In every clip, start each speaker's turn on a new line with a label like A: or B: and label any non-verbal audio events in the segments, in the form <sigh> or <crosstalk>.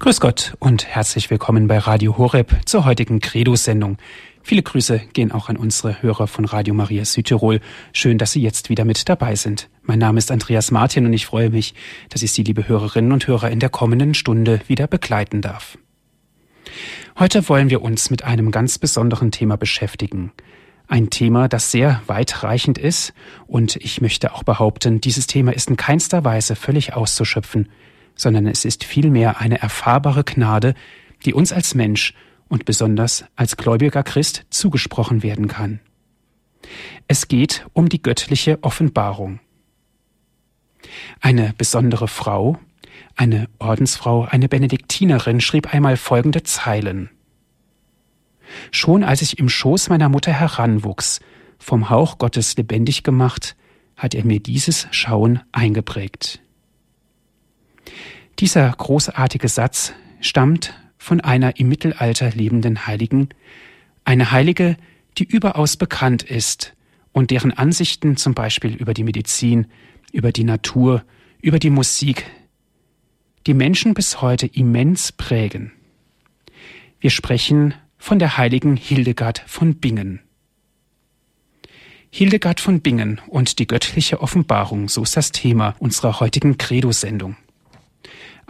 A: Grüß Gott und herzlich willkommen bei Radio Horeb zur heutigen Credo-Sendung. Viele Grüße gehen auch an unsere Hörer von Radio Maria Südtirol. Schön, dass Sie jetzt wieder mit dabei sind. Mein Name ist Andreas Martin und ich freue mich, dass ich Sie, liebe Hörerinnen und Hörer, in der kommenden Stunde wieder begleiten darf. Heute wollen wir uns mit einem ganz besonderen Thema beschäftigen. Ein Thema, das sehr weitreichend ist und ich möchte auch behaupten, dieses Thema ist in keinster Weise völlig auszuschöpfen sondern es ist vielmehr eine erfahrbare Gnade, die uns als Mensch und besonders als gläubiger Christ zugesprochen werden kann. Es geht um die göttliche Offenbarung. Eine besondere Frau, eine Ordensfrau, eine Benediktinerin schrieb einmal folgende Zeilen. Schon als ich im Schoß meiner Mutter heranwuchs, vom Hauch Gottes lebendig gemacht, hat er mir dieses Schauen eingeprägt. Dieser großartige Satz stammt von einer im Mittelalter lebenden Heiligen, eine Heilige, die überaus bekannt ist und deren Ansichten zum Beispiel über die Medizin, über die Natur, über die Musik die Menschen bis heute immens prägen. Wir sprechen von der heiligen Hildegard von Bingen. Hildegard von Bingen und die göttliche Offenbarung, so ist das Thema unserer heutigen Credo-Sendung.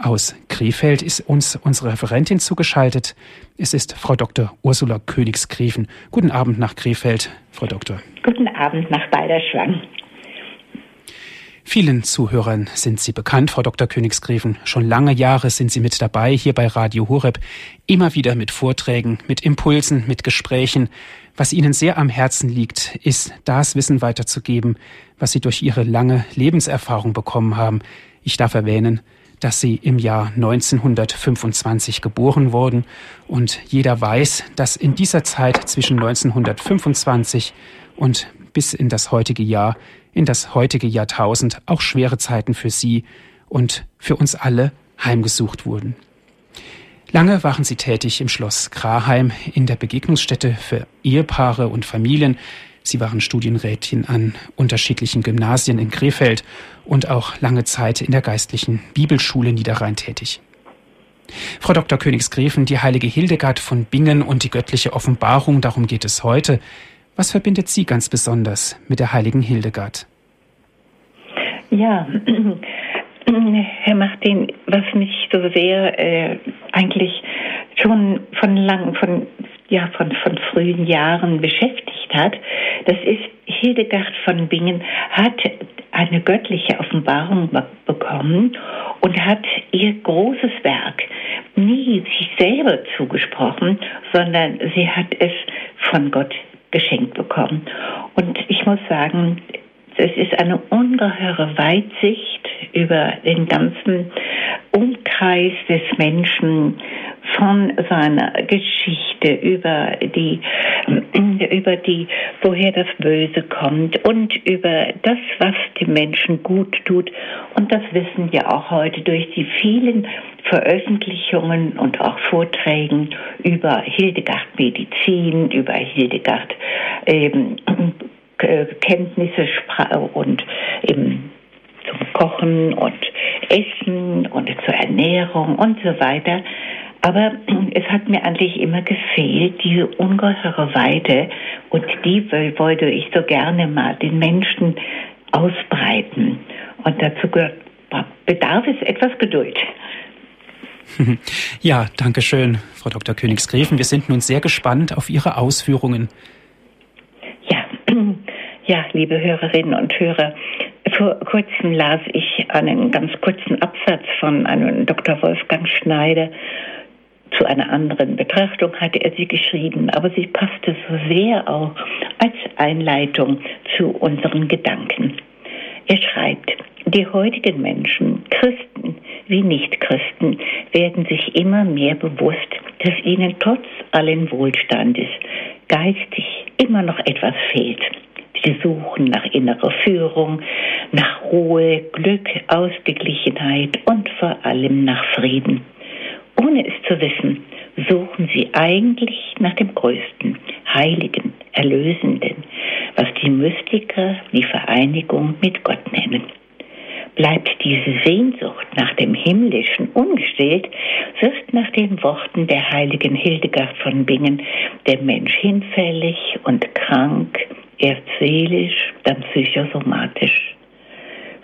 A: Aus Krefeld ist uns unsere Referentin zugeschaltet. Es ist Frau Dr. Ursula Königsgräfen. Guten Abend nach Krefeld, Frau Doktor.
B: Guten Abend nach Balderschwang.
A: Vielen Zuhörern sind Sie bekannt, Frau Dr. Königsgräfen. Schon lange Jahre sind Sie mit dabei hier bei Radio Horeb. Immer wieder mit Vorträgen, mit Impulsen, mit Gesprächen. Was Ihnen sehr am Herzen liegt, ist, das Wissen weiterzugeben, was Sie durch Ihre lange Lebenserfahrung bekommen haben. Ich darf erwähnen, dass sie im Jahr 1925 geboren wurden. Und jeder weiß, dass in dieser Zeit zwischen 1925 und bis in das heutige Jahr, in das heutige Jahrtausend auch schwere Zeiten für sie und für uns alle heimgesucht wurden. Lange waren sie tätig im Schloss Graheim in der Begegnungsstätte für Ehepaare und Familien, Sie waren Studienrätin an unterschiedlichen Gymnasien in Krefeld und auch lange Zeit in der geistlichen Bibelschule Niederrhein tätig. Frau Dr. Königsgräfen, die heilige Hildegard von Bingen und die göttliche Offenbarung, darum geht es heute. Was verbindet Sie ganz besonders mit der heiligen Hildegard?
B: Ja, <clears throat> Herr Martin, was mich so sehr äh, eigentlich schon von lang, von ja von, von frühen Jahren beschäftigt hat, das ist Hildegard von Bingen hat eine göttliche Offenbarung bekommen und hat ihr großes Werk nie sich selber zugesprochen, sondern sie hat es von Gott geschenkt bekommen. Und ich muss sagen, es ist eine ungeheure Weitsicht über den ganzen Umkreis des Menschen, von seiner Geschichte über die, über die, woher das Böse kommt und über das, was dem Menschen gut tut. Und das wissen wir auch heute durch die vielen Veröffentlichungen und auch Vorträgen über Hildegard Medizin, über Hildegard ähm, Kenntnisse und eben zum Kochen und Essen und zur Ernährung und so weiter. Aber <clears throat> es hat mir eigentlich immer gefehlt, diese ungeheure Weite und die wollte ich so gerne mal den Menschen ausbreiten. Und dazu bedarf es etwas Geduld. <laughs>
A: Ja, danke schön, Frau Dr. Königsgräfen. Wir sind nun sehr gespannt auf Ihre Ausführungen.
B: Ja, <clears throat> ja, liebe Hörerinnen und Hörer, vor kurzem las ich einen ganz kurzen Absatz von einem Dr. Wolfgang Schneider zu einer anderen Betrachtung hatte er sie geschrieben, aber sie passte so sehr auch als Einleitung zu unseren Gedanken. Er schreibt, die heutigen Menschen, Christen wie Nichtchristen, werden sich immer mehr bewusst, dass ihnen trotz allen Wohlstandes geistig immer noch etwas fehlt. Sie suchen nach innerer Führung, nach Ruhe, Glück, Ausgeglichenheit und vor allem nach Frieden. Ohne es zu wissen, suchen sie eigentlich nach dem Größten, Heiligen, Erlösenden, was die Mystiker die Vereinigung mit Gott nennen. Bleibt diese Sehnsucht nach dem Himmlischen ungestillt, wird nach den Worten der heiligen Hildegard von Bingen der Mensch hinfällig und krank, erst seelisch, dann psychosomatisch.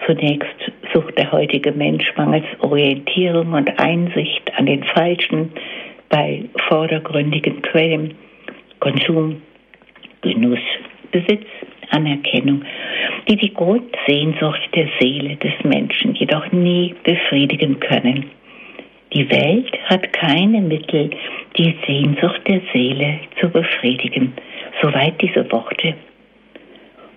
B: Zunächst sucht der heutige Mensch mangels Orientierung und Einsicht an den falschen, bei vordergründigen Quellen, Konsum, Genuss, Besitz, Anerkennung, die die Grundsehnsucht der Seele des Menschen jedoch nie befriedigen können. Die Welt hat keine Mittel, die Sehnsucht der Seele zu befriedigen. Soweit diese Worte.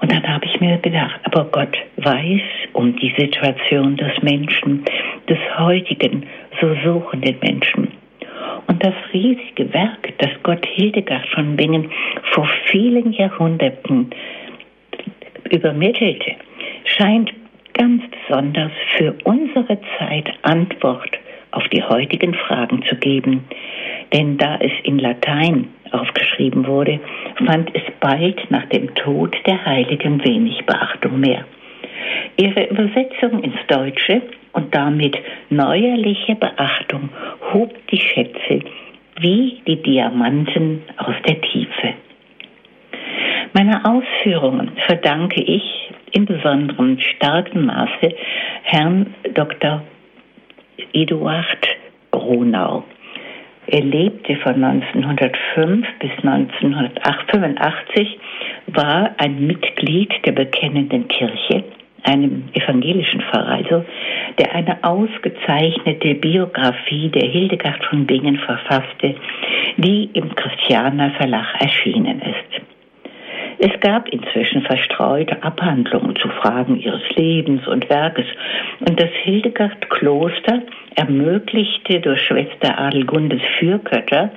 B: Und dann habe ich mir gedacht, aber Gott weiß um die Situation des Menschen, des heutigen, so suchenden Menschen. Und das riesige Werk, das Gott Hildegard von Bingen vor vielen Jahrhunderten übermittelte, scheint ganz besonders für unsere Zeit Antwort auf die heutigen Fragen zu geben. Denn da es in Latein aufgeschrieben wurde, fand es bald nach dem Tod der Heiligen wenig Beachtung mehr. Ihre Übersetzung ins Deutsche und damit neuerliche Beachtung hob die Schätze wie die Diamanten aus der Tiefe. Meine Ausführungen verdanke ich in besonderem starken Maße Herrn Dr. Eduard Gronau. Er lebte von 1905 bis 1985, war ein Mitglied der Bekennenden Kirche, einem evangelischen Pfarrer also, der eine ausgezeichnete Biografie der Hildegard von Bingen verfasste, die im Christianer Verlag erschienen ist. Es gab inzwischen verstreute Abhandlungen zu Fragen ihres Lebens und Werkes und das Hildegard-Kloster ermöglichte durch Schwester Adelgundes Fürkötter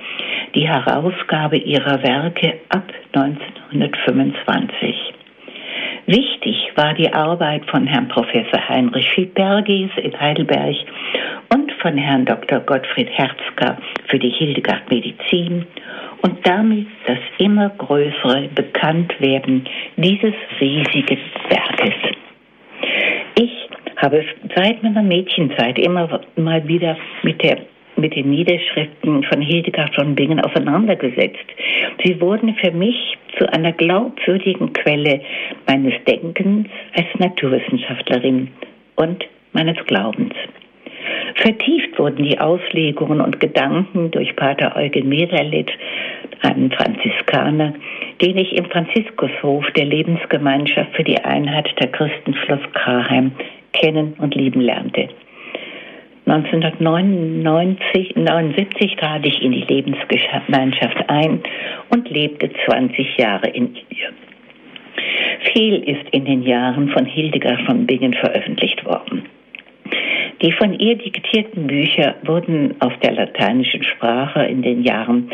B: die Herausgabe ihrer Werke ab 1925. Wichtig war die Arbeit von Herrn Professor Heinrich Schiedbergis in Heidelberg und von Herrn Dr. Gottfried Herzka für die Hildegard Medizin und damit das immer größere Bekanntwerden dieses riesigen Werkes. Ich habe seit meiner Mädchenzeit immer mal wieder mit der mit den Niederschriften von Hildegard von Bingen auseinandergesetzt. Sie wurden für mich zu einer glaubwürdigen Quelle meines Denkens als Naturwissenschaftlerin und meines Glaubens. Vertieft wurden die Auslegungen und Gedanken durch Pater Eugen Mederlit, einen Franziskaner, den ich im Franziskushof der Lebensgemeinschaft für die Einheit der Christenfluss Kraheim kennen und lieben lernte. 1979 trat ich in die Lebensgemeinschaft ein und lebte 20 Jahre in ihr. Viel ist in den Jahren von Hildegard von Bingen veröffentlicht worden. Die von ihr diktierten Bücher wurden aus der lateinischen Sprache in den Jahren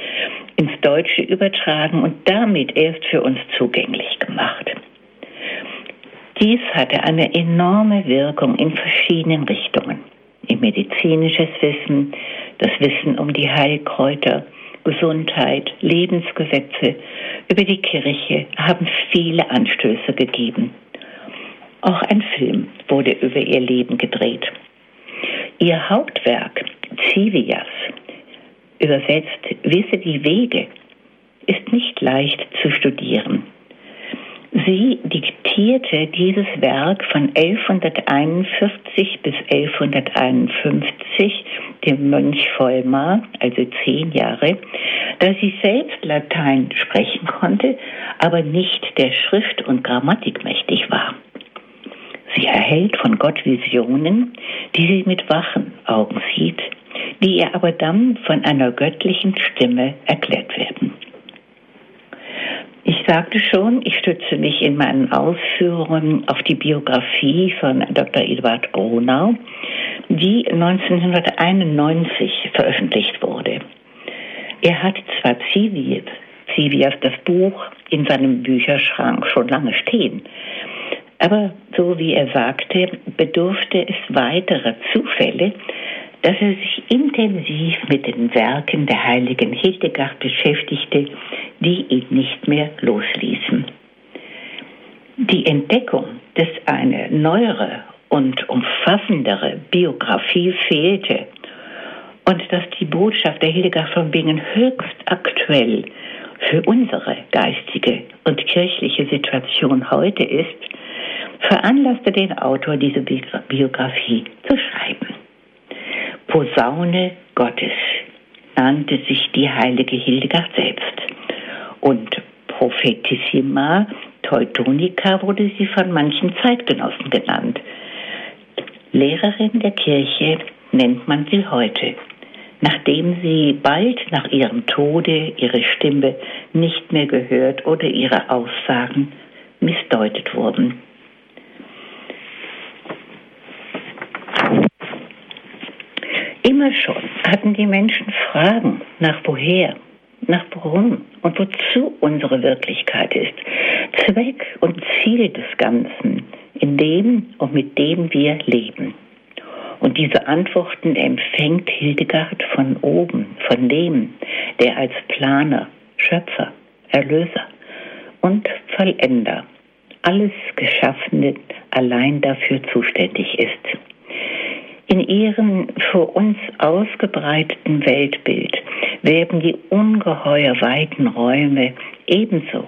B: ins Deutsche übertragen und damit erst für uns zugänglich gemacht. Dies hatte eine enorme Wirkung in verschiedenen Richtungen. Im medizinisches Wissen, das Wissen um die Heilkräuter, Gesundheit, Lebensgesetze, über die Kirche haben viele Anstöße gegeben. Auch ein Film wurde über ihr Leben gedreht. Ihr Hauptwerk, Civias, übersetzt Wisse die Wege, ist nicht leicht zu studieren. Sie diktierte dieses Werk von 1141 bis 1151 dem Mönch Vollmar, also zehn Jahre, da sie selbst Latein sprechen konnte, aber nicht der Schrift und Grammatik mächtig war. Sie erhält von Gott Visionen, die sie mit wachen Augen sieht, die ihr aber dann von einer göttlichen Stimme erklärt werden. Ich sagte schon, ich stütze mich in meinen Ausführungen auf die Biografie von Dr. Eduard Gronau, die 1991 veröffentlicht wurde. Er hat zwar Civias, Civias das Buch, in seinem Bücherschrank schon lange stehen, aber so wie er sagte, bedurfte es weiterer Zufälle, dass er sich intensiv mit den Werken der heiligen Hildegard beschäftigte, die ihn nicht mehr losließen. Die Entdeckung, dass eine neuere und umfassendere Biografie fehlte und dass die Botschaft der Hildegard von Bingen höchst aktuell für unsere geistige und kirchliche Situation heute ist, veranlasste den Autor, diese Biografie zu schreiben. Posaune Gottes nannte sich die heilige Hildegard selbst und Prophetissima Teutonica wurde sie von manchen Zeitgenossen genannt. Lehrerin der Kirche nennt man sie heute, nachdem sie bald nach ihrem Tode ihre Stimme nicht mehr gehört oder ihre Aussagen missdeutet wurden. Immer schon hatten die Menschen Fragen nach woher, nach warum und wozu unsere Wirklichkeit ist. Zweck und Ziel des Ganzen, in dem und mit dem wir leben. Und diese Antworten empfängt Hildegard von oben, von dem, der als Planer, Schöpfer, Erlöser und Vollender alles Geschaffene allein dafür zuständig ist. In ihrem vor uns ausgebreiteten Weltbild werden die ungeheuer weiten Räume ebenso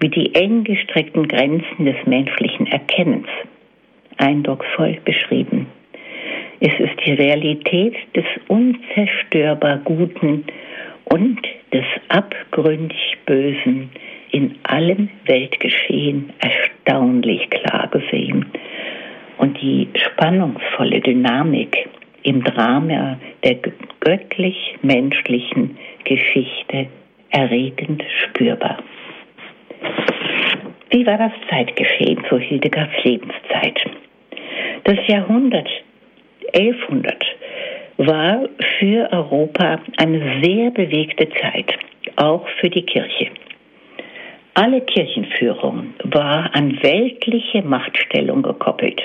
B: wie die eng gestreckten Grenzen des menschlichen Erkennens eindrucksvoll beschrieben. Es ist die Realität des unzerstörbar Guten und des abgründig Bösen in allem Weltgeschehen erstaunlich klar gesehen. Und die spannungsvolle Dynamik im Drama der göttlich-menschlichen Geschichte erregend spürbar. Wie war das Zeitgeschehen zu Hildegards Lebenszeit? Das Jahrhundert 1100 war für Europa eine sehr bewegte Zeit, auch für die Kirche. Alle Kirchenführung war an weltliche Machtstellung gekoppelt.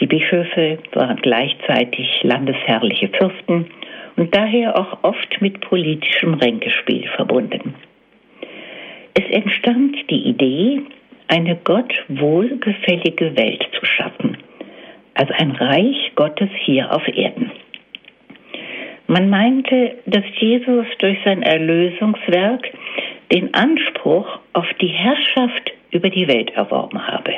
B: Die Bischöfe waren gleichzeitig landesherrliche Fürsten und daher auch oft mit politischem Ränkespiel verbunden. Es entstand die Idee, eine Gott wohlgefällige Welt zu schaffen, also ein Reich Gottes hier auf Erden. Man meinte, dass Jesus durch sein Erlösungswerk den Anspruch auf die Herrschaft über die Welt erworben habe.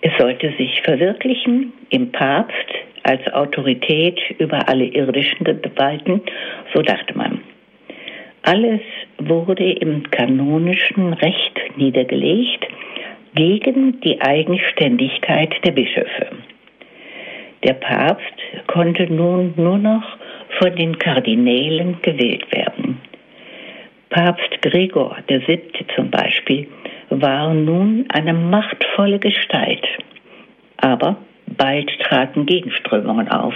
B: Es sollte sich verwirklichen im Papst als Autorität über alle irdischen Gewalten, so dachte man. Alles wurde im kanonischen Recht niedergelegt gegen die Eigenständigkeit der Bischöfe. Der Papst konnte nun nur noch von den Kardinälen gewählt werden. Papst Gregor VII. zum Beispiel war nun eine machtvolle Gestalt. Aber bald traten Gegenströmungen auf.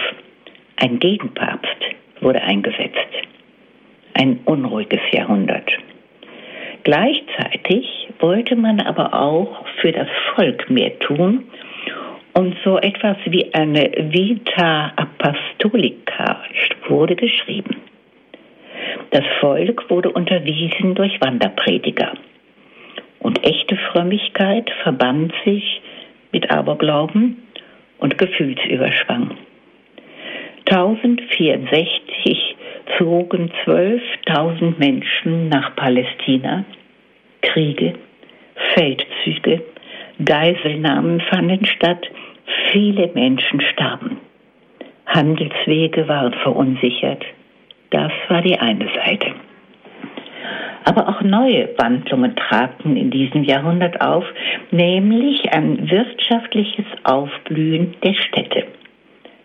B: Ein Gegenpapst wurde eingesetzt. Ein unruhiges Jahrhundert. Gleichzeitig wollte man aber auch für das Volk mehr tun und so etwas wie eine Vita Apostolica wurde geschrieben. Das Volk wurde unterwiesen durch Wanderprediger. Und echte Frömmigkeit verband sich mit Aberglauben und Gefühlsüberschwang. 1064 zogen 12.000 Menschen nach Palästina. Kriege, Feldzüge, Geiselnahmen fanden statt. Viele Menschen starben. Handelswege waren verunsichert. Das war die eine Seite. Aber auch neue Wandlungen traten in diesem Jahrhundert auf, nämlich ein wirtschaftliches Aufblühen der Städte.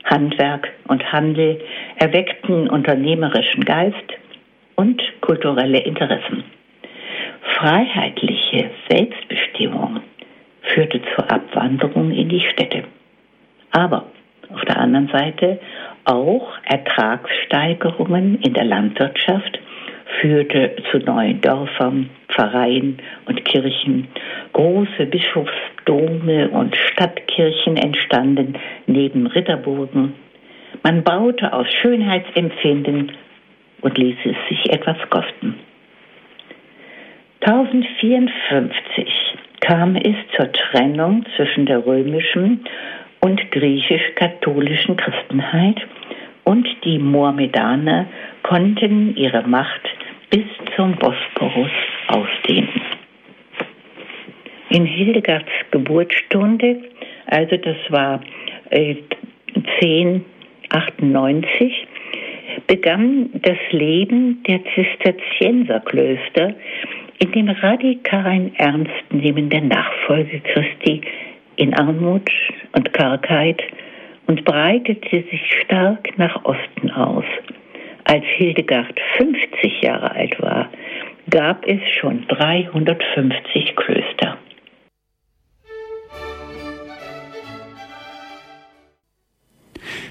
B: Handwerk und Handel erweckten unternehmerischen Geist und kulturelle Interessen. Freiheitliche Selbstbestimmung führte zur Abwanderung in die Städte. Aber auf der anderen Seite auch Ertragssteigerungen in der Landwirtschaft führte zu neuen Dörfern, Pfarreien und Kirchen. Große Bischofsdome und Stadtkirchen entstanden neben Ritterburgen. Man baute aus Schönheitsempfinden und ließ es sich etwas kosten. 1054 kam es zur Trennung zwischen der römischen und griechisch-katholischen Christenheit und die Mohammedaner konnten ihre Macht bis zum Bosporus ausdehnen. In Hildegards Geburtsstunde, also das war äh, 1098, begann das Leben der Zisterzienserklöster in dem radikalen Ernstnehmen der Nachfolge Christi in Armut und Kargheit und breitete sich stark nach Osten aus. Als Hildegard 50 Jahre alt war, gab es schon 350 Klöster.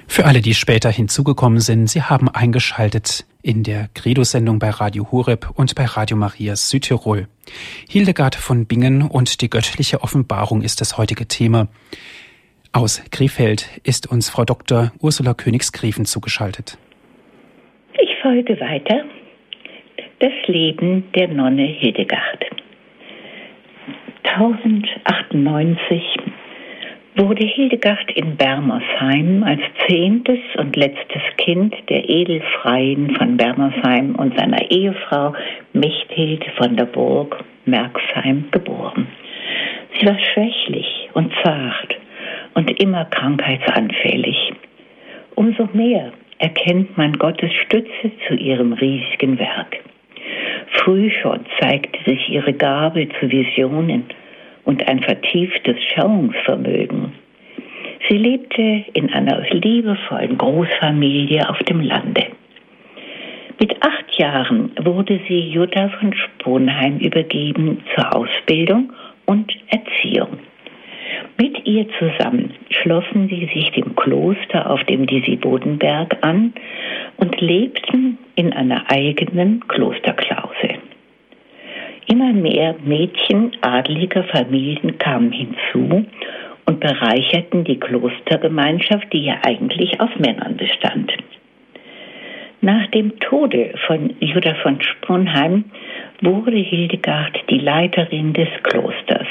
A: Für alle, die später hinzugekommen sind, Sie haben eingeschaltet in der Credo-Sendung bei Radio Hureb und bei Radio Maria Südtirol. Hildegard von Bingen und die göttliche Offenbarung ist das heutige Thema. Aus Krefeld ist uns Frau Dr. Ursula Königsgriefen zugeschaltet.
B: Folge weiter. Das Leben der Nonne Hildegard. 1098 wurde Hildegard in Bermersheim als zehntes und letztes Kind der Edelfreien von Bermersheim und seiner Ehefrau Mechthild von der Burg Merxheim geboren. Sie war schwächlich und zart und immer krankheitsanfällig. Umso mehr erkennt man Gottes Stütze zu ihrem riesigen Werk. Früh schon zeigte sich ihre Gabe zu Visionen und ein vertieftes Schauungsvermögen. Sie lebte in einer liebevollen Großfamilie auf dem Lande. Mit acht Jahren wurde sie Jutta von Sponheim übergeben zur Ausbildung und Erziehung. Mit ihr zusammen schlossen sie sich dem Kloster auf dem Disibodenberg an und lebten in einer eigenen Klosterklause. Immer mehr Mädchen adliger Familien kamen hinzu und bereicherten die Klostergemeinschaft, die ja eigentlich aus Männern bestand. Nach dem Tode von Jutta von Sponheim wurde Hildegard die Leiterin des Klosters.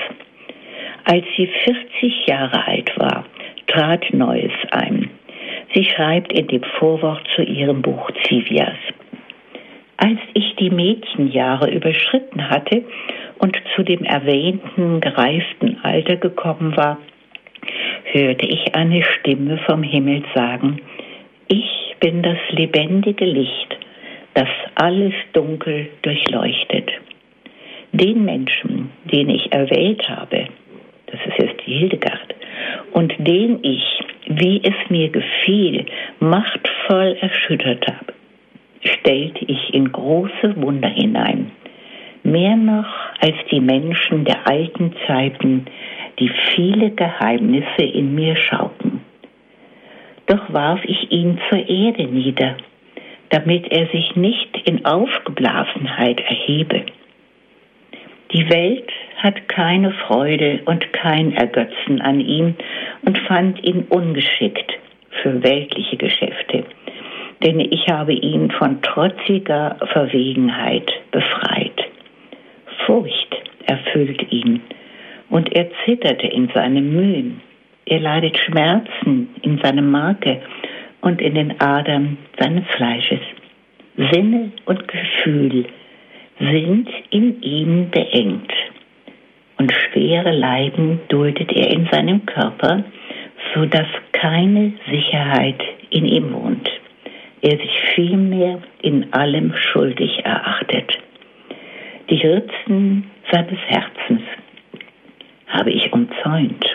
B: Als sie 40 Jahre alt war, trat Neues ein. Sie schreibt in dem Vorwort zu ihrem Buch Zivias. Als ich die Mädchenjahre überschritten hatte und zu dem erwähnten gereiften Alter gekommen war, hörte ich eine Stimme vom Himmel sagen, ich bin das lebendige Licht, das alles Dunkel durchleuchtet. Den Menschen, den ich erwählt habe, das ist jetzt die Hildegard, und den ich, wie es mir gefiel, machtvoll erschüttert habe, stellte ich in große Wunder hinein. Mehr noch als die Menschen der alten Zeiten, die viele Geheimnisse in mir schauten. Doch warf ich ihn zur Erde nieder, damit er sich nicht in Aufgeblasenheit erhebe. Die Welt hat keine Freude und kein Ergötzen an ihm und fand ihn ungeschickt für weltliche Geschäfte denn ich habe ihn von trotziger Verwegenheit befreit. Furcht erfüllt ihn und er zitterte in seinen Mühen. Er leidet Schmerzen in seinem Marke und in den Adern seines Fleisches. Sinne und Gefühl sind in ihm beengt und schwere Leiden duldet er in seinem Körper, so dass keine Sicherheit in ihm wohnt er sich vielmehr in allem schuldig erachtet. Die Ritzen seines Herzens habe ich umzäunt,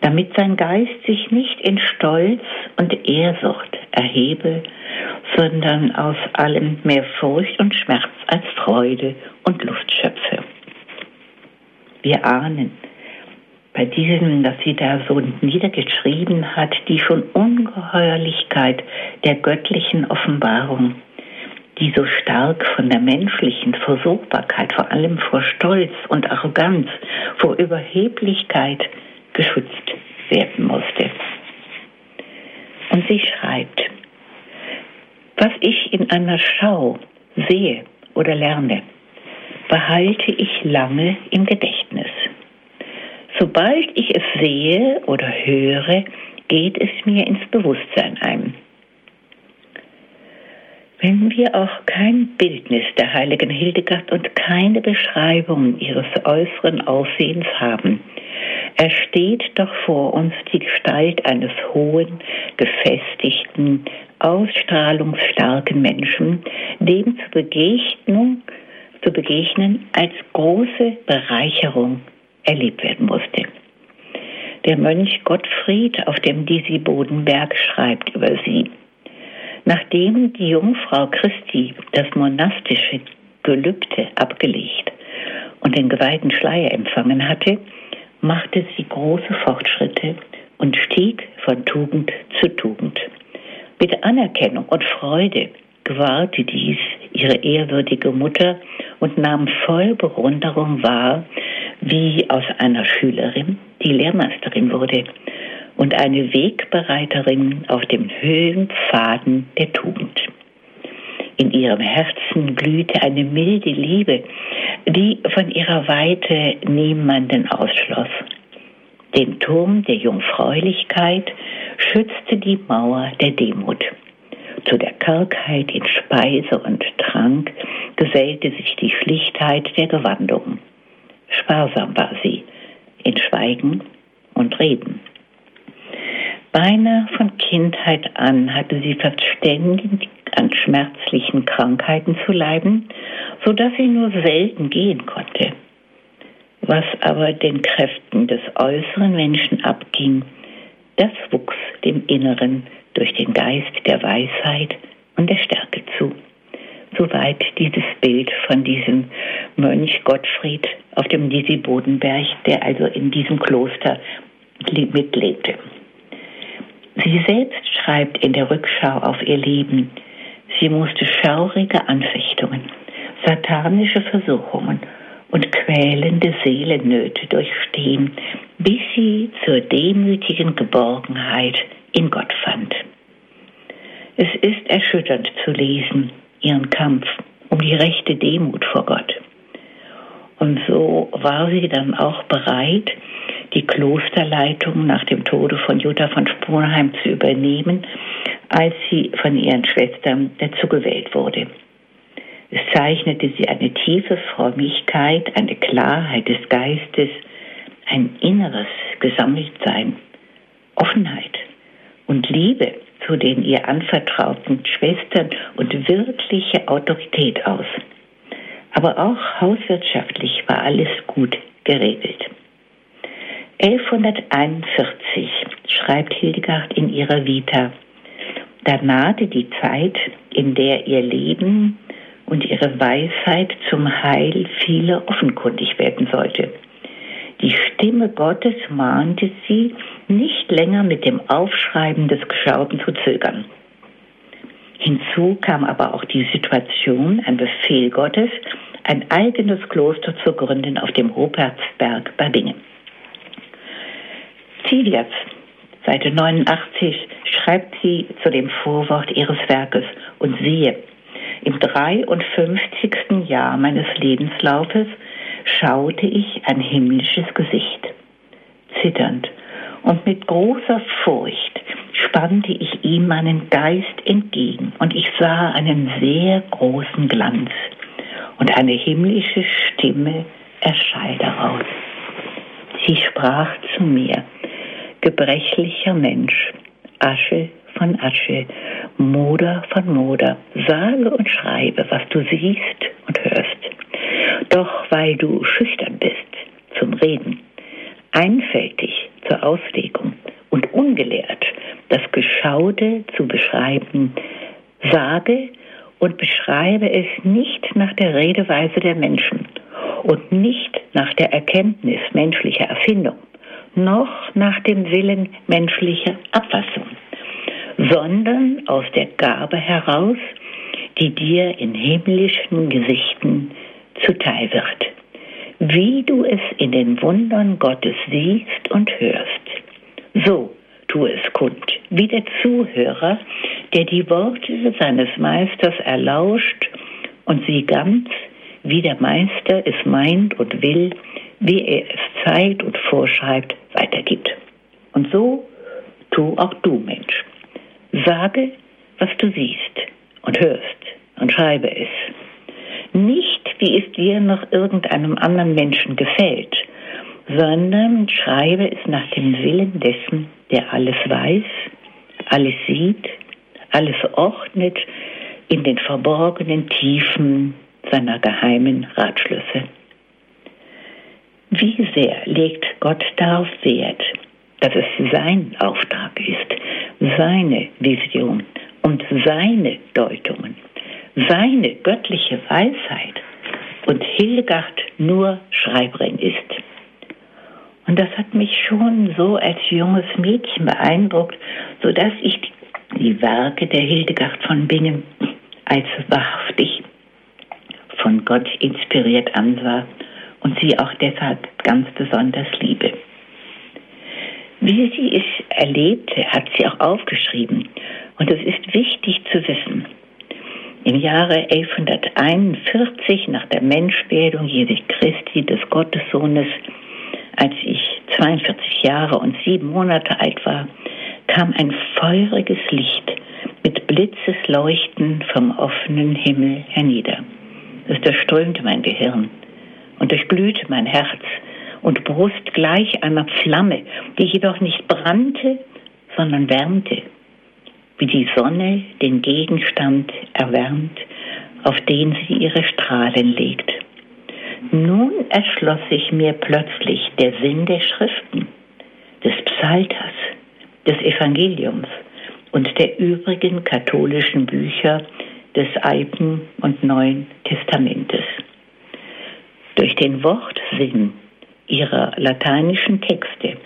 B: damit sein Geist sich nicht in Stolz und Ehrsucht erhebe, sondern aus allem mehr Furcht und Schmerz als Freude und Lust schöpfe. Wir ahnen, bei diesem, dass sie da so niedergeschrieben hat, die schon Ungeheuerlichkeit der göttlichen Offenbarung, die so stark von der menschlichen Versuchbarkeit, vor allem vor Stolz und Arroganz, vor Überheblichkeit geschützt werden musste. Und sie schreibt, was ich in einer Schau sehe oder lerne, behalte ich lange im Gedächtnis Sobald ich es sehe oder höre, geht es mir ins Bewusstsein ein. Wenn wir auch kein Bildnis der heiligen Hildegard und keine Beschreibung ihres äußeren Aussehens haben, ersteht doch vor uns die Gestalt eines hohen, gefestigten, ausstrahlungsstarken Menschen, dem zur Begegnung, zu begegnen als große Bereicherung erlebt werden musste. Der Mönch Gottfried auf dem Disi-Bodenberg schreibt über sie. Nachdem die Jungfrau Christi das monastische Gelübde abgelegt und den geweihten Schleier empfangen hatte, machte sie große Fortschritte und stieg von Tugend zu Tugend. Anerkennung und Freude gewahrte dies ihre ehrwürdige Mutter und nahm voll Bewunderung wahr, wie aus einer Schülerin die Lehrmeisterin wurde und eine Wegbereiterin auf dem Höhenpfaden der Tugend. In ihrem Herzen glühte eine milde Liebe, die von ihrer Weite niemanden ausschloss. Den Turm der Jungfräulichkeit schützte die Mauer der Demut. Zu der Kargheit in Speise und Trank gesellte sich die Schlichtheit der Gewandung. Sparsam war sie in Schweigen und Reden. Beinahe von Kindheit an hatte sie verständigt, an schmerzlichen Krankheiten zu leiden, so dass sie nur selten gehen konnte. Was aber den Kräften des äußeren Menschen abging, das wuchs dem Inneren durch den Geist der Weisheit und der Stärke zu. Soweit dieses Bild von diesem Mönch Gottfried auf dem Disi-Bodenberg, der also in diesem Kloster mitlebte. Sie selbst schreibt in der Rückschau auf ihr Leben, sie musste schaurige Anfechtungen, satanische Versuchungen und quälende Seelennöte durchstehen, bis sie zur demütigen Geborgenheit in Gott fand. Es ist erschütternd zu lesen, ihren Kampf um die rechte Demut vor Gott. Und so war sie dann auch bereit, die Klosterleitung nach dem Tode von Jutta von Sponheim zu übernehmen, als sie von ihren Schwestern dazu gewählt wurde. Es zeichnete sie eine tiefe Frömmigkeit, eine Klarheit des Geistes, ein inneres Gesammeltsein, Offenheit und Liebe zu den ihr anvertrauten Schwestern und wirkliche Autorität aus. Aber auch hauswirtschaftlich war alles gut geregelt. 1141 schreibt Hildegard in ihrer Vita, da nahte die Zeit, in der ihr Leben und ihre Weisheit zum Heil vieler offenkundig werden sollte. Die Stimme Gottes mahnte sie, nicht länger mit dem Aufschreiben des Geschauten zu zögern. Hinzu kam aber auch die Situation, ein Befehl Gottes, ein eigenes Kloster zu gründen auf dem Rupertsberg bei Bingen. Zilias, Seite 89, schreibt sie zu dem Vorwort ihres Werkes und siehe, im 53. Jahr meines Lebenslaufes schaute ich ein himmlisches Gesicht. Zitternd und mit großer Furcht spannte ich ihm meinen Geist entgegen und ich sah einen sehr großen Glanz und eine himmlische Stimme erschall daraus. Sie sprach zu mir, gebrechlicher Mensch, Asche von Asche, Moder von Moder, sage und schreibe, was du siehst und hörst. Doch weil du schüchtern bist zum Reden, einfältig zur Auslegung und ungelehrt, das Geschaute zu beschreiben, sage und beschreibe es nicht nach der Redeweise der Menschen und nicht nach der Erkenntnis menschlicher Erfindung, noch nach dem Willen menschlicher Abfassung, sondern aus der Gabe heraus, die dir in himmlischen Gesichten zuteil wird, wie du es in den Wundern Gottes siehst und hörst. So tu es kund, wie der Zuhörer, der die Worte seines Meisters erlauscht und sie ganz, wie der Meister es meint und will, wie er es zeigt und vorschreibt, weitergibt. Und so tu auch du, Mensch. Sage, was du siehst und hörst und schreibe es. Nicht, wie es dir noch irgendeinem anderen Menschen gefällt, sondern schreibe es nach dem Willen dessen, der alles weiß, alles sieht, alles ordnet in den verborgenen Tiefen seiner geheimen Ratschlüsse. Wie sehr legt Gott darauf Wert, dass es sein Auftrag ist, seine Vision und seine Deutungen, seine göttliche Weisheit und Hildegard nur Schreiberin ist. Und das hat mich schon so als junges Mädchen beeindruckt, sodass ich die Werke der Hildegard von Bingen als wahrhaftig von Gott inspiriert ansah und sie auch deshalb ganz besonders liebe. Wie sie es erlebte, hat sie auch aufgeschrieben. Und es ist wichtig zu wissen. Im Jahre 1141 nach der Menschwerdung Jesu Christi des Gottessohnes, als ich 42 Jahre und sieben Monate alt war, kam ein feuriges Licht mit Blitzesleuchten vom offenen Himmel hernieder. Es durchströmte mein Gehirn und durchglühte mein Herz und Brust gleich einer Flamme, die jedoch nicht brannte, sondern wärmte, wie die Sonne den Gegenstand erwärmt, auf den sie ihre Strahlen legt. Nun erschloss sich mir plötzlich der Sinn der Schriften, des Psalters, des Evangeliums und der übrigen katholischen Bücher des Alten und Neuen Testamentes. Durch den Wortsinn ihrer lateinischen Texte,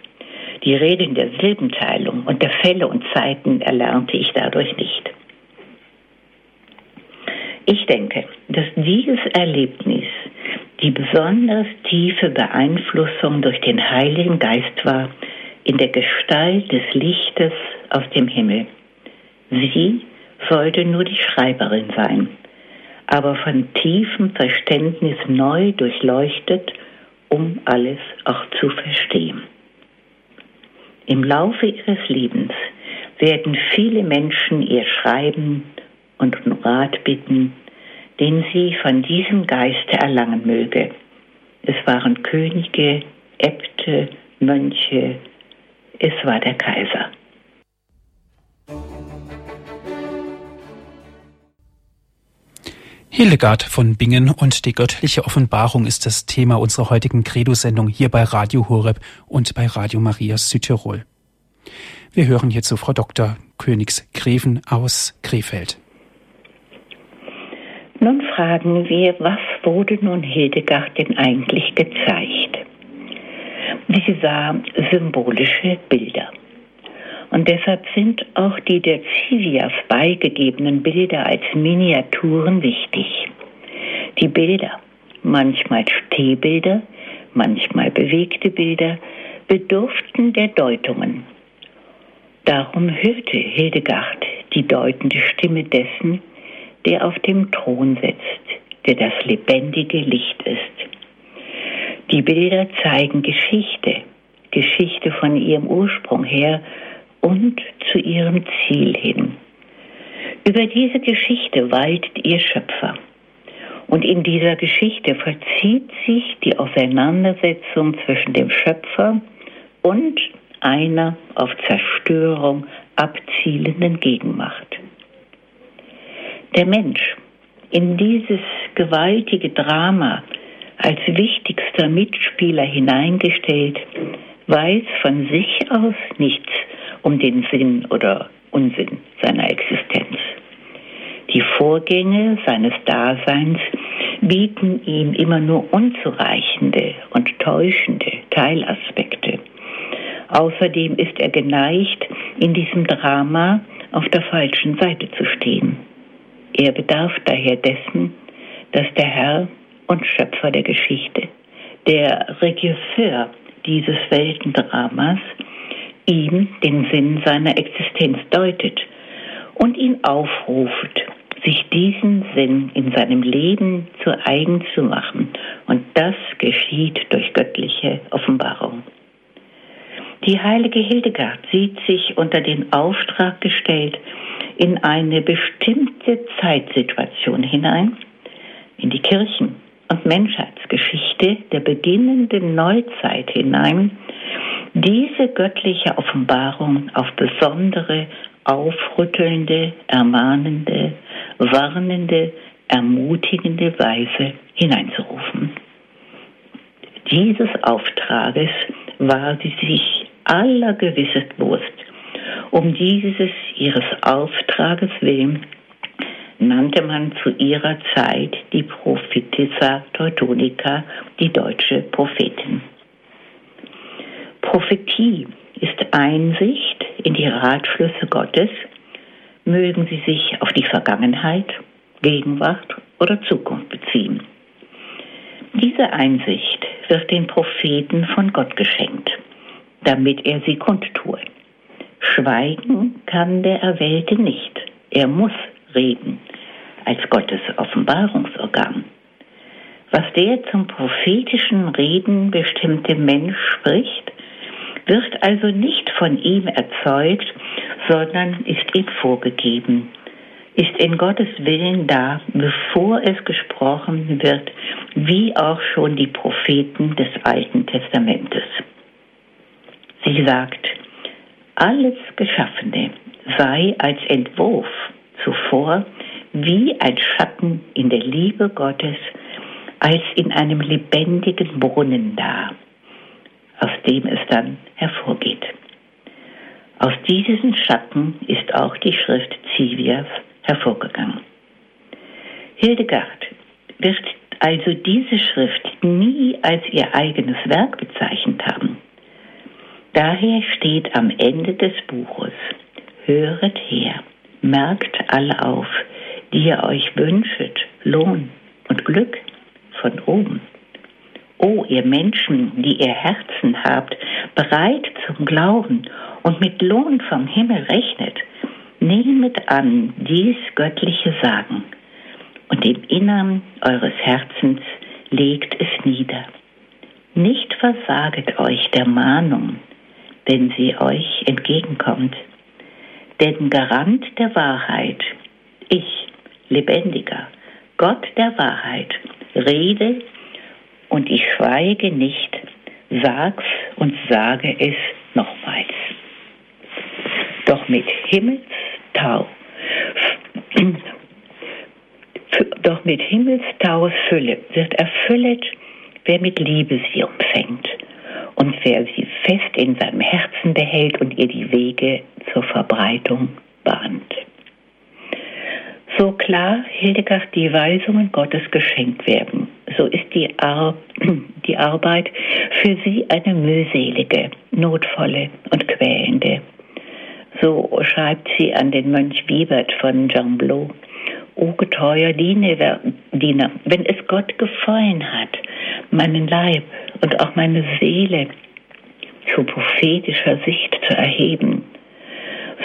B: die Reden der Silbenteilung und der Fälle und Zeiten erlernte ich dadurch nicht. Ich denke, dass dieses Erlebnis die besonders tiefe Beeinflussung durch den Heiligen Geist war in der Gestalt des Lichtes aus dem Himmel. Sie sollte nur die Schreiberin sein, aber von tiefem Verständnis neu durchleuchtet, um alles auch zu verstehen. Im Laufe ihres Lebens werden viele Menschen ihr schreiben und um Rat bitten, den sie von diesem Geiste erlangen möge. Es waren Könige, Äbte, Mönche, es war der Kaiser.
A: Hildegard von Bingen und die göttliche Offenbarung ist das Thema unserer heutigen Credo-Sendung hier bei Radio Horeb und bei Radio Maria Südtirol. Wir hören hierzu Frau Dr. Königsgräfen aus Krefeld.
B: Nun fragen wir, was wurde nun Hildegard denn eigentlich gezeigt? Sie sah symbolische Bilder. Und deshalb sind auch die der Civias beigegebenen Bilder als Miniaturen wichtig. Die Bilder, manchmal Stehbilder, manchmal bewegte Bilder, bedurften der Deutungen. Darum hörte Hildegard die deutende Stimme dessen, der auf dem Thron sitzt, der das lebendige Licht ist. Die Bilder zeigen Geschichte, Geschichte von ihrem Ursprung her und zu ihrem Ziel hin. Über diese Geschichte waltet ihr Schöpfer. Und in dieser Geschichte verzieht sich die Auseinandersetzung zwischen dem Schöpfer und einer auf Zerstörung abzielenden Gegenmacht. Der Mensch in dieses gewaltige Drama als wichtigster Mitspieler hineingestellt, weiß von sich aus nichts um den Sinn oder Unsinn seiner Existenz. Die Vorgänge seines Daseins bieten ihm immer nur unzureichende und täuschende Teilaspekte. Außerdem ist er geneigt, in diesem Drama auf der falschen Seite zu stehen. Er bedarf daher dessen, dass der Herr und Schöpfer der Geschichte, der Regisseur dieses Weltendramas, ihm den Sinn seiner Existenz deutet und ihn aufruft, sich diesen Sinn in seinem Leben zu eigen zu machen Und das geschieht durch göttliche Offenbarung. Die heilige Hildegard sieht sich unter den Auftrag gestellt, in eine bestimmte Zeitsituation hinein, in die Kirchen- und Menschheitsgeschichte der beginnenden Neuzeit hinein, diese göttliche Offenbarung auf besondere, aufrüttelnde, ermahnende, warnende, ermutigende Weise hineinzurufen. Dieses Auftrages war sie sich aller Gewissheit bewusst. Um dieses ihres Auftrages willen nannte man zu ihrer Zeit die Prophetissa Teutonica, die deutsche Prophetin. Prophetie ist Einsicht in die Ratschlüsse Gottes, mögen sie sich auf die Vergangenheit, Gegenwart oder Zukunft beziehen. Diese Einsicht wird den Propheten von Gott geschenkt, damit er sie kundtue. Schweigen kann der Erwählte nicht. Er muss reden als Gottes Offenbarungsorgan. Was der zum prophetischen Reden bestimmte Mensch spricht, wird also nicht von ihm erzeugt, sondern ist ihm vorgegeben, ist in Gottes Willen da, bevor es gesprochen wird, wie auch schon die Propheten des Alten Testamentes. Sie sagt, alles Geschaffene sei als Entwurf zuvor wie ein Schatten in der Liebe Gottes, als in einem lebendigen Brunnen da, aus dem es dann hervorgeht. Aus diesen Schatten ist auch die Schrift Zivias hervorgegangen. Hildegard wird also diese Schrift nie als ihr eigenes Werk bezeichnet haben. Daher steht am Ende des Buches, höret her, merkt alle auf, die ihr euch wünschet, Lohn und Glück von oben. O ihr Menschen, die ihr Herzen habt, bereit zum Glauben und mit Lohn vom Himmel rechnet, nehmet an dies göttliche Sagen und im Innern eures Herzens legt es nieder. Nicht versaget euch der Mahnung, wenn sie euch entgegenkommt. Denn Garant der Wahrheit, ich, lebendiger, Gott der Wahrheit, rede und ich schweige nicht, sag's und sage es nochmals. Doch mit Himmelstau, doch mit Himmelstaus Fülle wird erfüllet, wer mit Liebe sie umfängt und wer sie fest in seinem Herzen behält und ihr die Wege zur Verbreitung bahnt. So klar Hildegard die Weisungen Gottes geschenkt werden, so ist die, Ar <clears throat> die Arbeit für sie eine mühselige, notvolle und quälende. So schreibt sie an den Mönch Wiebert von Jamblot. O getreuer Diener, wenn es Gott gefallen hat, meinen Leib und auch meine Seele zu prophetischer Sicht zu erheben,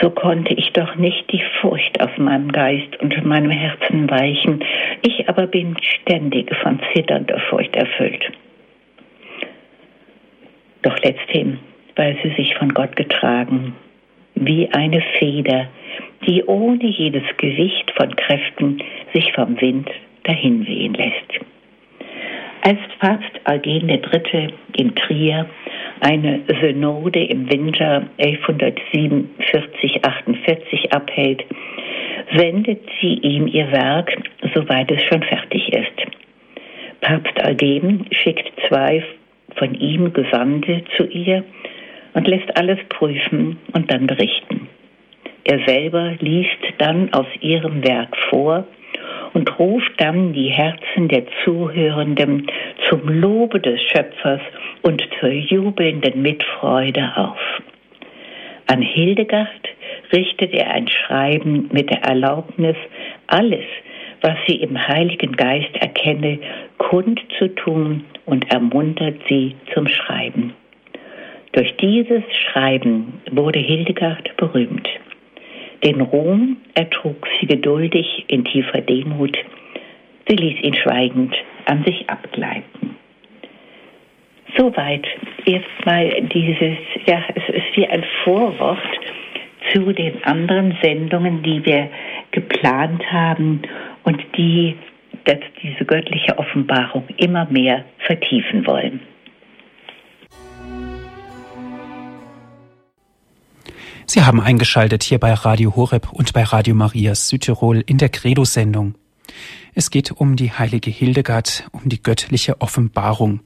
B: so konnte ich doch nicht die Furcht auf meinem Geist und meinem Herzen weichen. Ich aber bin ständig von zitternder Furcht erfüllt. Doch letzthin, weil sie sich von Gott getragen, wie eine Feder, die ohne jedes Gewicht von Kräften sich vom Wind dahinwehen lässt. Als Papst Eugen III. in Trier eine Synode im Winter 1147-48 abhält, sendet sie ihm ihr Werk, soweit es schon fertig ist. Papst Eugen schickt zwei von ihm Gesandte zu ihr und lässt alles prüfen und dann berichten. Er selber liest dann aus ihrem Werk vor und ruft dann die Herzen der Zuhörenden zum Lobe des Schöpfers und zur jubelnden Mitfreude auf. An Hildegard richtet er ein Schreiben mit der Erlaubnis, alles, was sie im Heiligen Geist erkenne, kundzutun und ermuntert sie zum Schreiben. Durch dieses Schreiben wurde Hildegard berühmt. Den Ruhm ertrug sie geduldig in tiefer Demut, Sie ließ ihn schweigend an sich abgleiten. Soweit erstmal dieses, ja, es ist wie ein Vorwort zu den anderen Sendungen, die wir geplant haben und die dass diese göttliche Offenbarung immer mehr vertiefen wollen.
A: Sie haben eingeschaltet hier bei Radio Horeb und bei Radio Marias Südtirol in der Credo-Sendung. Es geht um die heilige Hildegard, um die göttliche Offenbarung.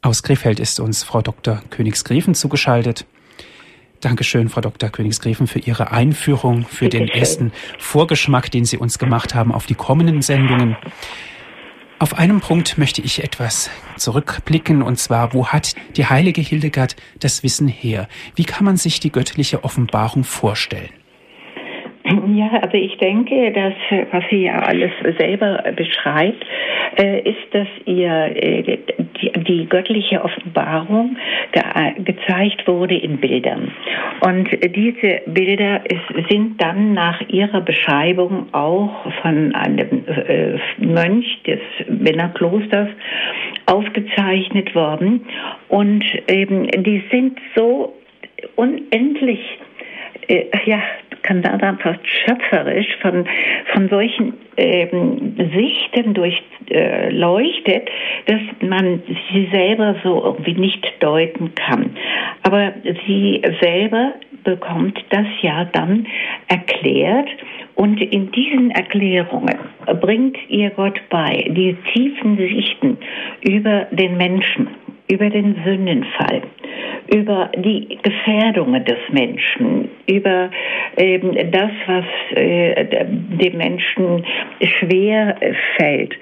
A: Aus Krefeld ist uns Frau Dr. Königsgräfen zugeschaltet. Dankeschön, Frau Dr. Königsgräfen, für Ihre Einführung, für Bitte den schön. ersten Vorgeschmack, den Sie uns gemacht haben auf die kommenden Sendungen. Auf einem Punkt möchte ich etwas zurückblicken, und zwar, wo hat die heilige Hildegard das Wissen her? Wie kann man sich die göttliche Offenbarung vorstellen?
B: Ja, also ich denke, dass was sie ja alles selber beschreibt, äh, ist, dass ihr äh, die, göttliche Offenbarung ge gezeigt wurde in Bildern. Und diese Bilder sind dann nach ihrer Beschreibung auch von einem äh, Mönch des Männerklosters aufgezeichnet worden. Und eben, die sind so unendlich ja, kann da dann fast schöpferisch von, von solchen ähm, Sichten durchleuchtet, äh, dass man sie selber so irgendwie nicht deuten kann. Aber sie selber bekommt das ja dann erklärt und in diesen Erklärungen bringt ihr Gott bei die tiefen Sichten über den Menschen, über den Sündenfall, über die Gefährdungen des Menschen, über ähm, das, was äh, dem Menschen schwer fällt.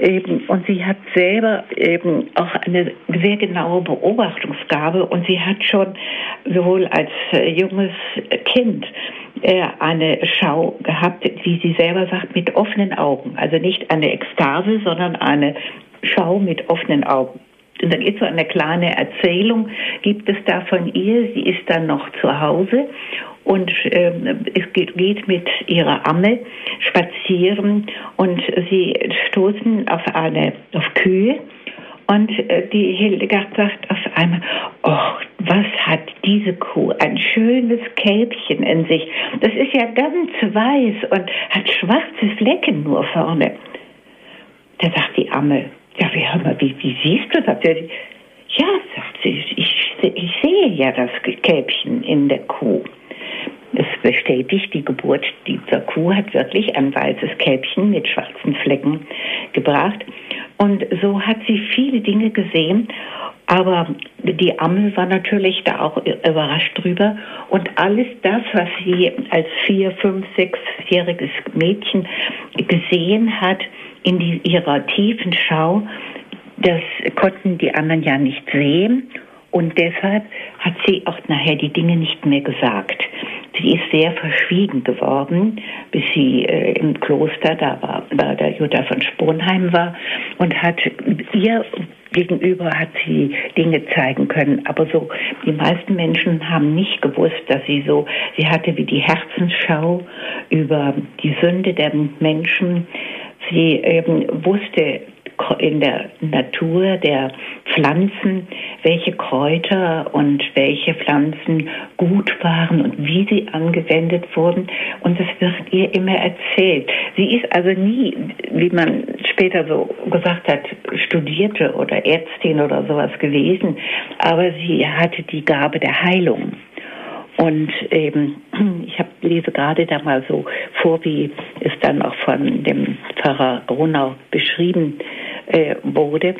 B: Ähm, und sie hat selber eben auch eine sehr genaue Beobachtungsgabe und sie hat schon sowohl als äh, junges Kind äh, eine Schau gehabt, wie sie selber sagt, mit offenen Augen. Also nicht eine Ekstase, sondern eine Schau mit offenen Augen. Und dann ist so eine kleine Erzählung, gibt es da von ihr. Sie ist dann noch zu Hause und äh, es geht, geht, mit ihrer Amme spazieren und sie stoßen auf eine auf Kühe und äh, die Hildegard sagt auf einmal, oh, was hat diese Kuh? Ein schönes Kälbchen in sich. Das ist ja ganz weiß und hat schwarze Flecken nur vorne. Da sagt die Amme, ja, wie, wie siehst du das? Ja, sagt sie, ich, ich sehe ja das Kälbchen in der Kuh. Es bestätigt, die Geburt dieser Kuh hat wirklich ein weißes Kälbchen mit schwarzen Flecken gebracht. Und so hat sie viele Dinge gesehen. Aber die Amme war natürlich da auch überrascht drüber. Und alles das, was sie als vier, fünf, sechsjähriges Mädchen gesehen hat, in die, ihrer tiefen Schau, das konnten die anderen ja nicht sehen. Und deshalb hat sie auch nachher die Dinge nicht mehr gesagt. Sie ist sehr verschwiegen geworden, bis sie äh, im Kloster, da war, bei der Jutta von Sponheim war, und hat ihr gegenüber hat sie Dinge zeigen können. Aber so, die meisten Menschen haben nicht gewusst, dass sie so, sie hatte wie die Herzensschau über die Sünde der Menschen. Sie eben wusste in der Natur der Pflanzen, welche Kräuter und welche Pflanzen gut waren und wie sie angewendet wurden. Und das wird ihr immer erzählt. Sie ist also nie, wie man später so gesagt hat, Studierte oder Ärztin oder sowas gewesen, aber sie hatte die Gabe der Heilung. Und eben, <clears throat> ich hab, lese gerade da mal so vor, wie es dann auch von dem Pfarrer Ronau beschrieben äh, wurde.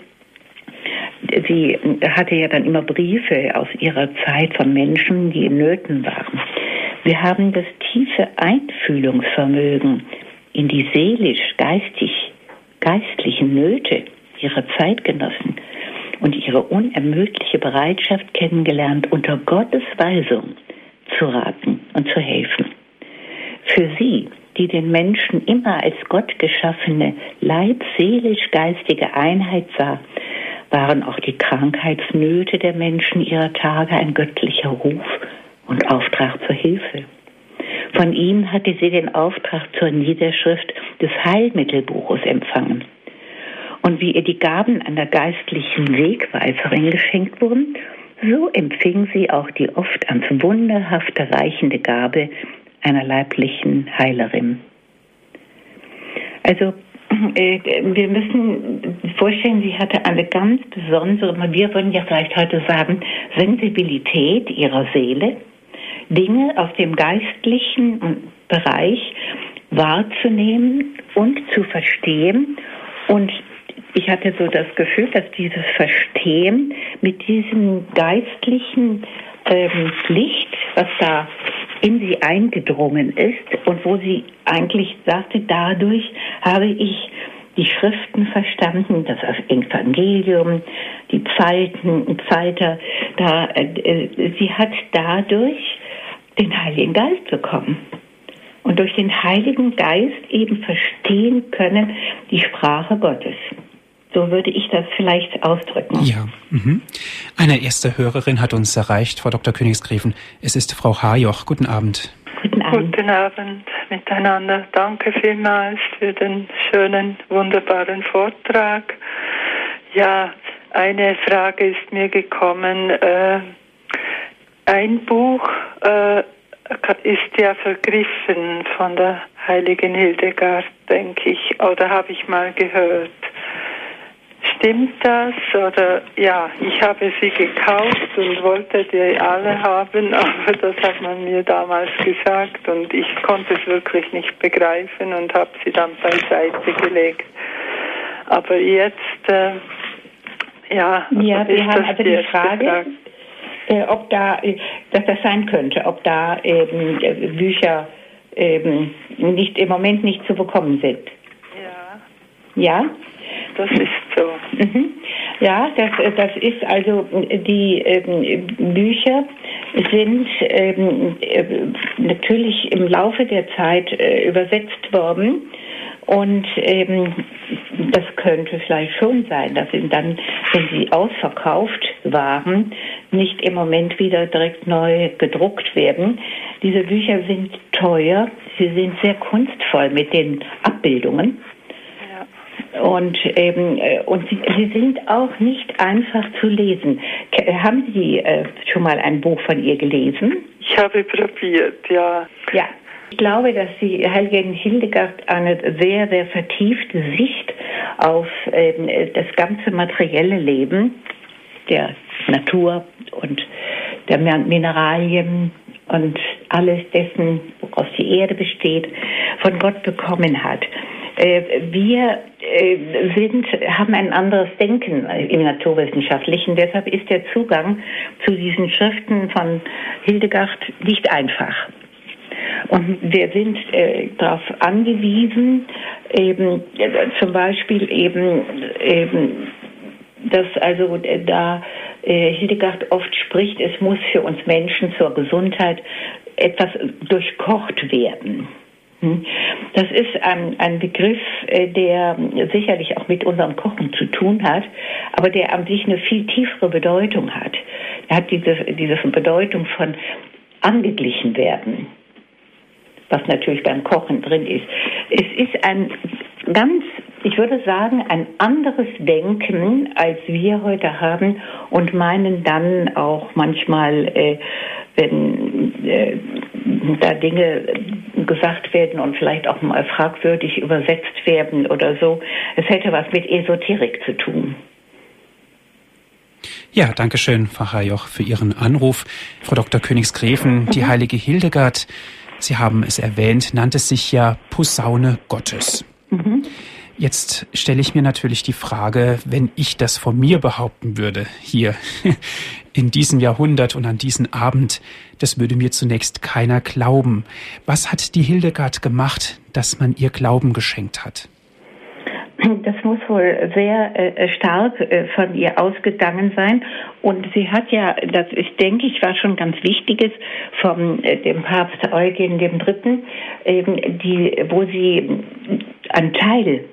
B: Sie hatte ja dann immer Briefe aus ihrer Zeit von Menschen, die in Nöten waren. Wir haben das tiefe Einfühlungsvermögen in die seelisch, geistig, geistlichen Nöte ihrer Zeitgenossen und ihre unermüdliche Bereitschaft kennengelernt, unter Gottes Weisung zu raten und zu helfen. Für sie die den Menschen immer als Gott geschaffene leib-seelisch-geistige Einheit sah, waren auch die Krankheitsnöte der Menschen ihrer Tage ein göttlicher Ruf und Auftrag zur Hilfe. Von ihm hatte sie den Auftrag zur Niederschrift des Heilmittelbuches empfangen. Und wie ihr die Gaben einer geistlichen Wegweiserin geschenkt wurden, so empfing sie auch die oft ans Wunderhafte reichende Gabe einer leiblichen Heilerin. Also äh, wir müssen vorstellen, sie hatte eine ganz besondere, wir würden ja vielleicht heute sagen, Sensibilität ihrer Seele, Dinge aus dem geistlichen Bereich wahrzunehmen und zu verstehen. Und ich hatte so das Gefühl, dass dieses Verstehen mit diesem geistlichen ähm, Licht, was da in sie eingedrungen ist und wo sie eigentlich sagte, dadurch habe ich die Schriften verstanden, das Evangelium, die Psalten, Psalter, da, äh, sie hat dadurch den Heiligen Geist bekommen. Und durch den Heiligen Geist eben verstehen können die Sprache Gottes. So würde ich das vielleicht ausdrücken.
A: Ja. Mhm. Eine erste Hörerin hat uns erreicht, Frau Dr. Königsgräfen. Es ist Frau Hajoch. Guten Abend.
C: Guten Abend. Guten Abend miteinander. Danke vielmals für den schönen, wunderbaren Vortrag. Ja, eine Frage ist mir gekommen. Äh, ein Buch äh, ist ja vergriffen von der heiligen Hildegard, denke ich, oder habe ich mal gehört. Stimmt das? Oder ja, ich habe sie gekauft und wollte die alle haben, <laughs> aber das hat man mir damals gesagt und ich konnte es wirklich nicht begreifen und habe sie dann beiseite gelegt. Aber jetzt, äh, ja,
B: ja wir haben also die Frage, äh, ob da, äh, dass das sein könnte, ob da eben äh, Bücher eben nicht im Moment nicht zu bekommen sind.
C: Ja.
B: Ja?
C: Das ist so.
B: Mhm. Ja, das, das ist also, die ähm, Bücher sind ähm, äh, natürlich im Laufe der Zeit äh, übersetzt worden. Und ähm, das könnte vielleicht schon sein, dass sie dann, wenn sie ausverkauft waren, nicht im Moment wieder direkt neu gedruckt werden. Diese Bücher sind teuer, sie sind sehr kunstvoll mit den Abbildungen. Und, ähm, äh, und sie, sie, sind auch nicht einfach zu lesen. Haben Sie äh, schon mal ein Buch von ihr gelesen?
C: Ich habe probiert, ja.
B: Ja. Ich glaube, dass die Heilige Hildegard eine sehr, sehr vertiefte Sicht auf ähm, das ganze materielle Leben der Natur und der Mineralien und alles dessen, woraus die Erde besteht, von Gott bekommen hat. Äh, wir äh, sind, haben ein anderes Denken im Naturwissenschaftlichen. Deshalb ist der Zugang zu diesen Schriften von Hildegard nicht einfach. Und wir sind äh, darauf angewiesen, eben äh, zum Beispiel eben, eben dass also äh, da äh, Hildegard oft spricht, es muss für uns Menschen zur Gesundheit etwas durchkocht werden. Hm? Das ist ein, ein Begriff, äh, der sicherlich auch mit unserem Kochen zu tun hat, aber der an sich eine viel tiefere Bedeutung hat. Er hat diese, diese Bedeutung von angeglichen werden, was natürlich beim Kochen drin ist. Es ist ein ganz, ich würde sagen, ein anderes Denken, als wir heute haben und meinen dann auch manchmal, äh, wenn äh, da Dinge gesagt werden und vielleicht auch mal fragwürdig übersetzt werden oder so. Es hätte was mit Esoterik zu tun.
A: Ja, danke schön, Frau Joch, für Ihren Anruf. Frau Dr. Königsgräfen, mhm. die heilige Hildegard, Sie haben es erwähnt, nannte sich ja Posaune Gottes. Mhm. Jetzt stelle ich mir natürlich die Frage, wenn ich das von mir behaupten würde, hier <laughs> in diesem Jahrhundert und an diesem Abend, das würde mir zunächst keiner glauben. Was hat die Hildegard gemacht, dass man ihr Glauben geschenkt hat? <laughs>
B: Das muss wohl sehr äh, stark äh, von ihr ausgegangen sein. Und sie hat ja, das ist, denke ich, war schon ganz Wichtiges vom äh, dem Papst Eugen III., eben die, wo sie einen Teil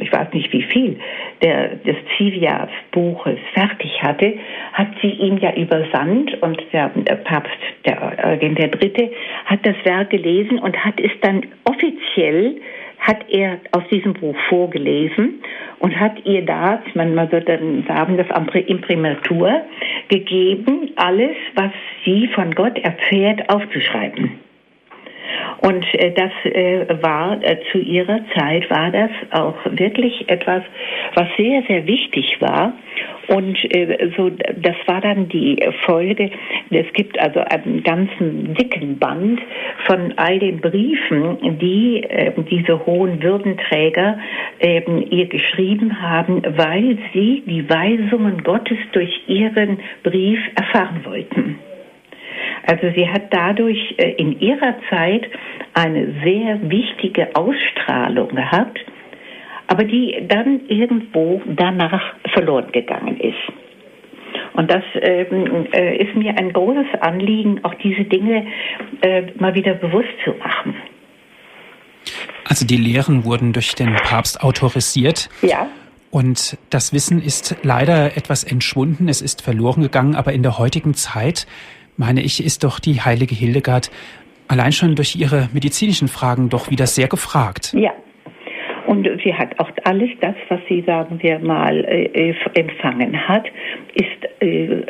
B: ich weiß nicht wie viel, der, des Zivia-Buches fertig hatte, hat sie ihm ja übersandt und der, Papst, der Eugen Dritte, hat das Werk gelesen und hat es dann offiziell hat er aus diesem Buch vorgelesen und hat ihr da, man, man würde dann sagen, das Imprimatur gegeben, alles, was sie von Gott erfährt, aufzuschreiben. Und äh, das äh, war äh, zu ihrer Zeit war das auch wirklich etwas, was sehr sehr wichtig war. Und äh, so das war dann die Folge. Es gibt also einen ganzen dicken Band von all den Briefen, die äh, diese hohen Würdenträger äh, ihr geschrieben haben, weil sie die Weisungen Gottes durch ihren Brief erfahren wollten. Also sie hat dadurch äh, in ihrer Zeit eine sehr wichtige Ausstrahlung gehabt, aber die dann irgendwo danach verloren gegangen ist. Und das ähm, äh, ist mir ein großes Anliegen, auch diese Dinge äh, mal wieder bewusst zu machen.
A: Also die Lehren wurden durch den Papst autorisiert.
B: Ja.
A: Und das Wissen ist leider etwas entschwunden, es ist verloren gegangen, aber in der heutigen Zeit meine ich, ist doch die heilige Hildegard allein schon durch ihre medizinischen Fragen doch wieder sehr gefragt.
B: Ja. Und sie hat auch alles das, was sie, sagen wir mal, äh, empfangen hat, ist, äh,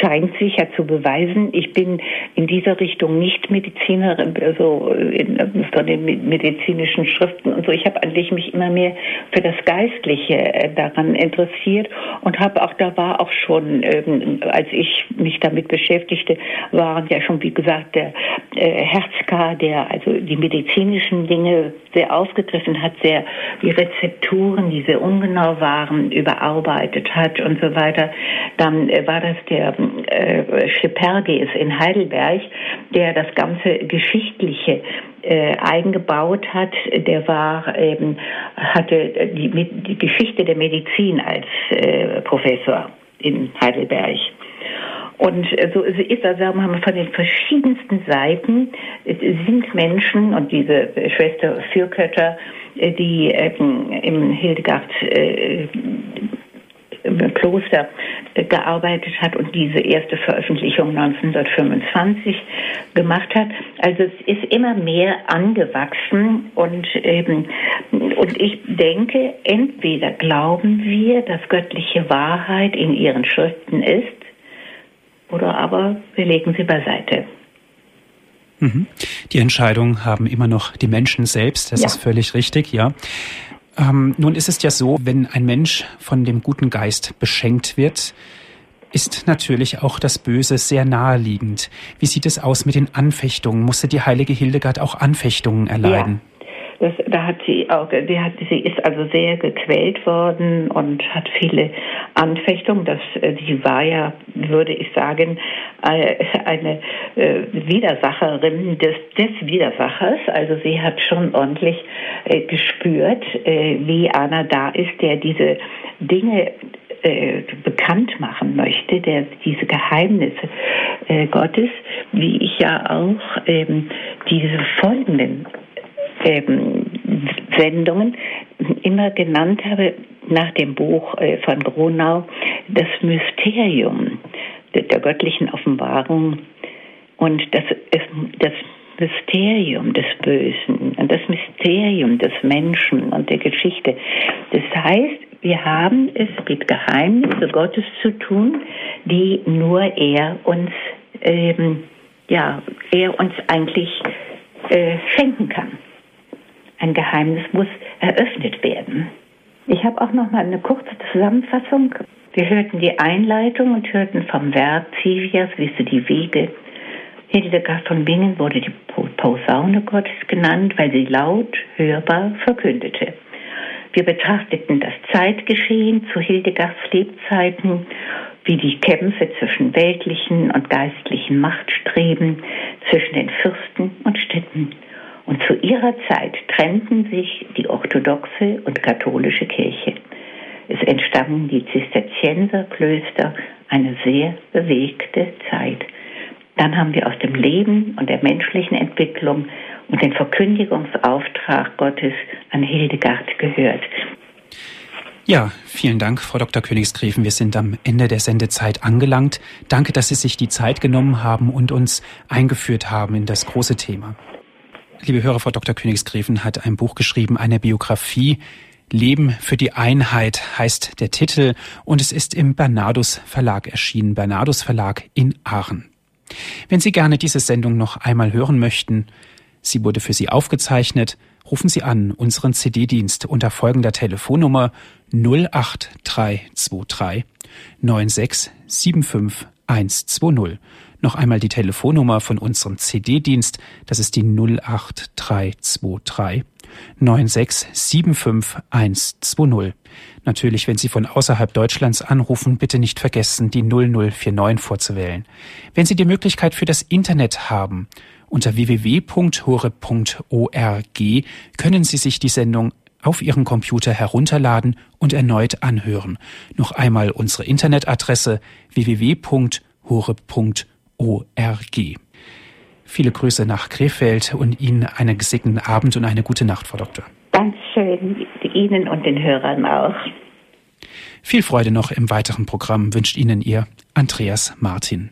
B: scheint sicher zu beweisen. Ich bin in dieser Richtung nicht Medizinerin, also in, von den medizinischen Schriften und so. Ich habe eigentlich mich immer mehr für das Geistliche äh, daran interessiert und habe auch, da war auch schon, ähm, als ich mich damit beschäftigte, waren ja schon, wie gesagt, der äh, Herzka, der also die medizinischen Dinge sehr aufgegriffen hat, sehr die Rezepturen, die sehr ungenau waren, überarbeitet hat und so weiter. Dann äh, war das der äh, in Heidelberg, der das ganze Geschichtliche äh, eingebaut hat. Der war eben, hatte die, die Geschichte der Medizin als äh, Professor in Heidelberg. Und so ist also haben wir von den verschiedensten Seiten sind Menschen und diese Schwester Fürkötter, die ähm, im Hildegard äh, Kloster gearbeitet hat und diese erste Veröffentlichung 1925 gemacht hat. Also es ist immer mehr angewachsen und eben, und ich denke, entweder glauben wir, dass göttliche Wahrheit in ihren Schriften ist, oder aber wir legen sie beiseite.
A: Mhm. Die Entscheidung haben immer noch die Menschen selbst, das ja. ist völlig richtig, ja. Ähm, nun ist es ja so, wenn ein Mensch von dem guten Geist beschenkt wird, ist natürlich auch das Böse sehr naheliegend. Wie sieht es aus mit den Anfechtungen? Musste die heilige Hildegard auch Anfechtungen erleiden?
B: Das, da hat sie auch, die hat, sie ist also sehr gequält worden und hat viele Anfechtungen. Das, äh, sie war ja, würde ich sagen, äh, eine äh, Widersacherin des, des Widersachers. Also sie hat schon ordentlich gespürt, wie einer da ist, der diese Dinge bekannt machen möchte, der diese Geheimnisse Gottes, wie ich ja auch ähm, diese folgenden ähm, Sendungen immer genannt habe, nach dem Buch äh, von Gronau, das Mysterium der, der göttlichen Offenbarung und das, das Mysterium des Bösen und das Mysterium des Menschen und der Geschichte. Das heißt, wir haben es mit Geheimnissen Gottes zu tun, die nur er uns, ähm, ja, er uns eigentlich äh, schenken kann. Ein Geheimnis muss eröffnet werden. Ich habe auch noch mal eine kurze Zusammenfassung. Wir hörten die Einleitung und hörten vom Werk Zivias, wisse die Wege. Hildegard von Bingen wurde die Posaune Gottes genannt, weil sie laut, hörbar verkündete. Wir betrachteten das Zeitgeschehen zu Hildegards Lebzeiten, wie die Kämpfe zwischen weltlichen und geistlichen Machtstreben, zwischen den Fürsten und Städten und zu ihrer Zeit trennten sich die orthodoxe und katholische Kirche. Es entstanden die Zisterzienserklöster, eine sehr bewegte Zeit. Dann haben wir aus dem Leben und der menschlichen Entwicklung und den Verkündigungsauftrag Gottes an Hildegard gehört.
A: Ja, vielen Dank, Frau Dr. Königsgräfen. Wir sind am Ende der Sendezeit angelangt. Danke, dass Sie sich die Zeit genommen haben und uns eingeführt haben in das große Thema. Liebe Hörer, Frau Dr. Königsgräfen hat ein Buch geschrieben, eine Biografie. Leben für die Einheit heißt der Titel und es ist im Bernardus Verlag erschienen, Bernardus Verlag in Aachen. Wenn Sie gerne diese Sendung noch einmal hören möchten, sie wurde für Sie aufgezeichnet, rufen Sie an unseren CD-Dienst unter folgender Telefonnummer 08323 9675 120. Noch einmal die Telefonnummer von unserem CD-Dienst, das ist die 08323 9675 120. Natürlich, wenn Sie von außerhalb Deutschlands anrufen, bitte nicht vergessen, die 0049 vorzuwählen. Wenn Sie die Möglichkeit für das Internet haben, unter www.hore.org können Sie sich die Sendung auf Ihren Computer herunterladen und erneut anhören. Noch einmal unsere Internetadresse www.hore.org. Viele Grüße nach Krefeld und Ihnen einen gesegneten Abend und eine gute Nacht, Frau Doktor.
B: Dankeschön, Ihnen und den Hörern auch.
A: Viel Freude noch im weiteren Programm wünscht Ihnen Ihr Andreas Martin.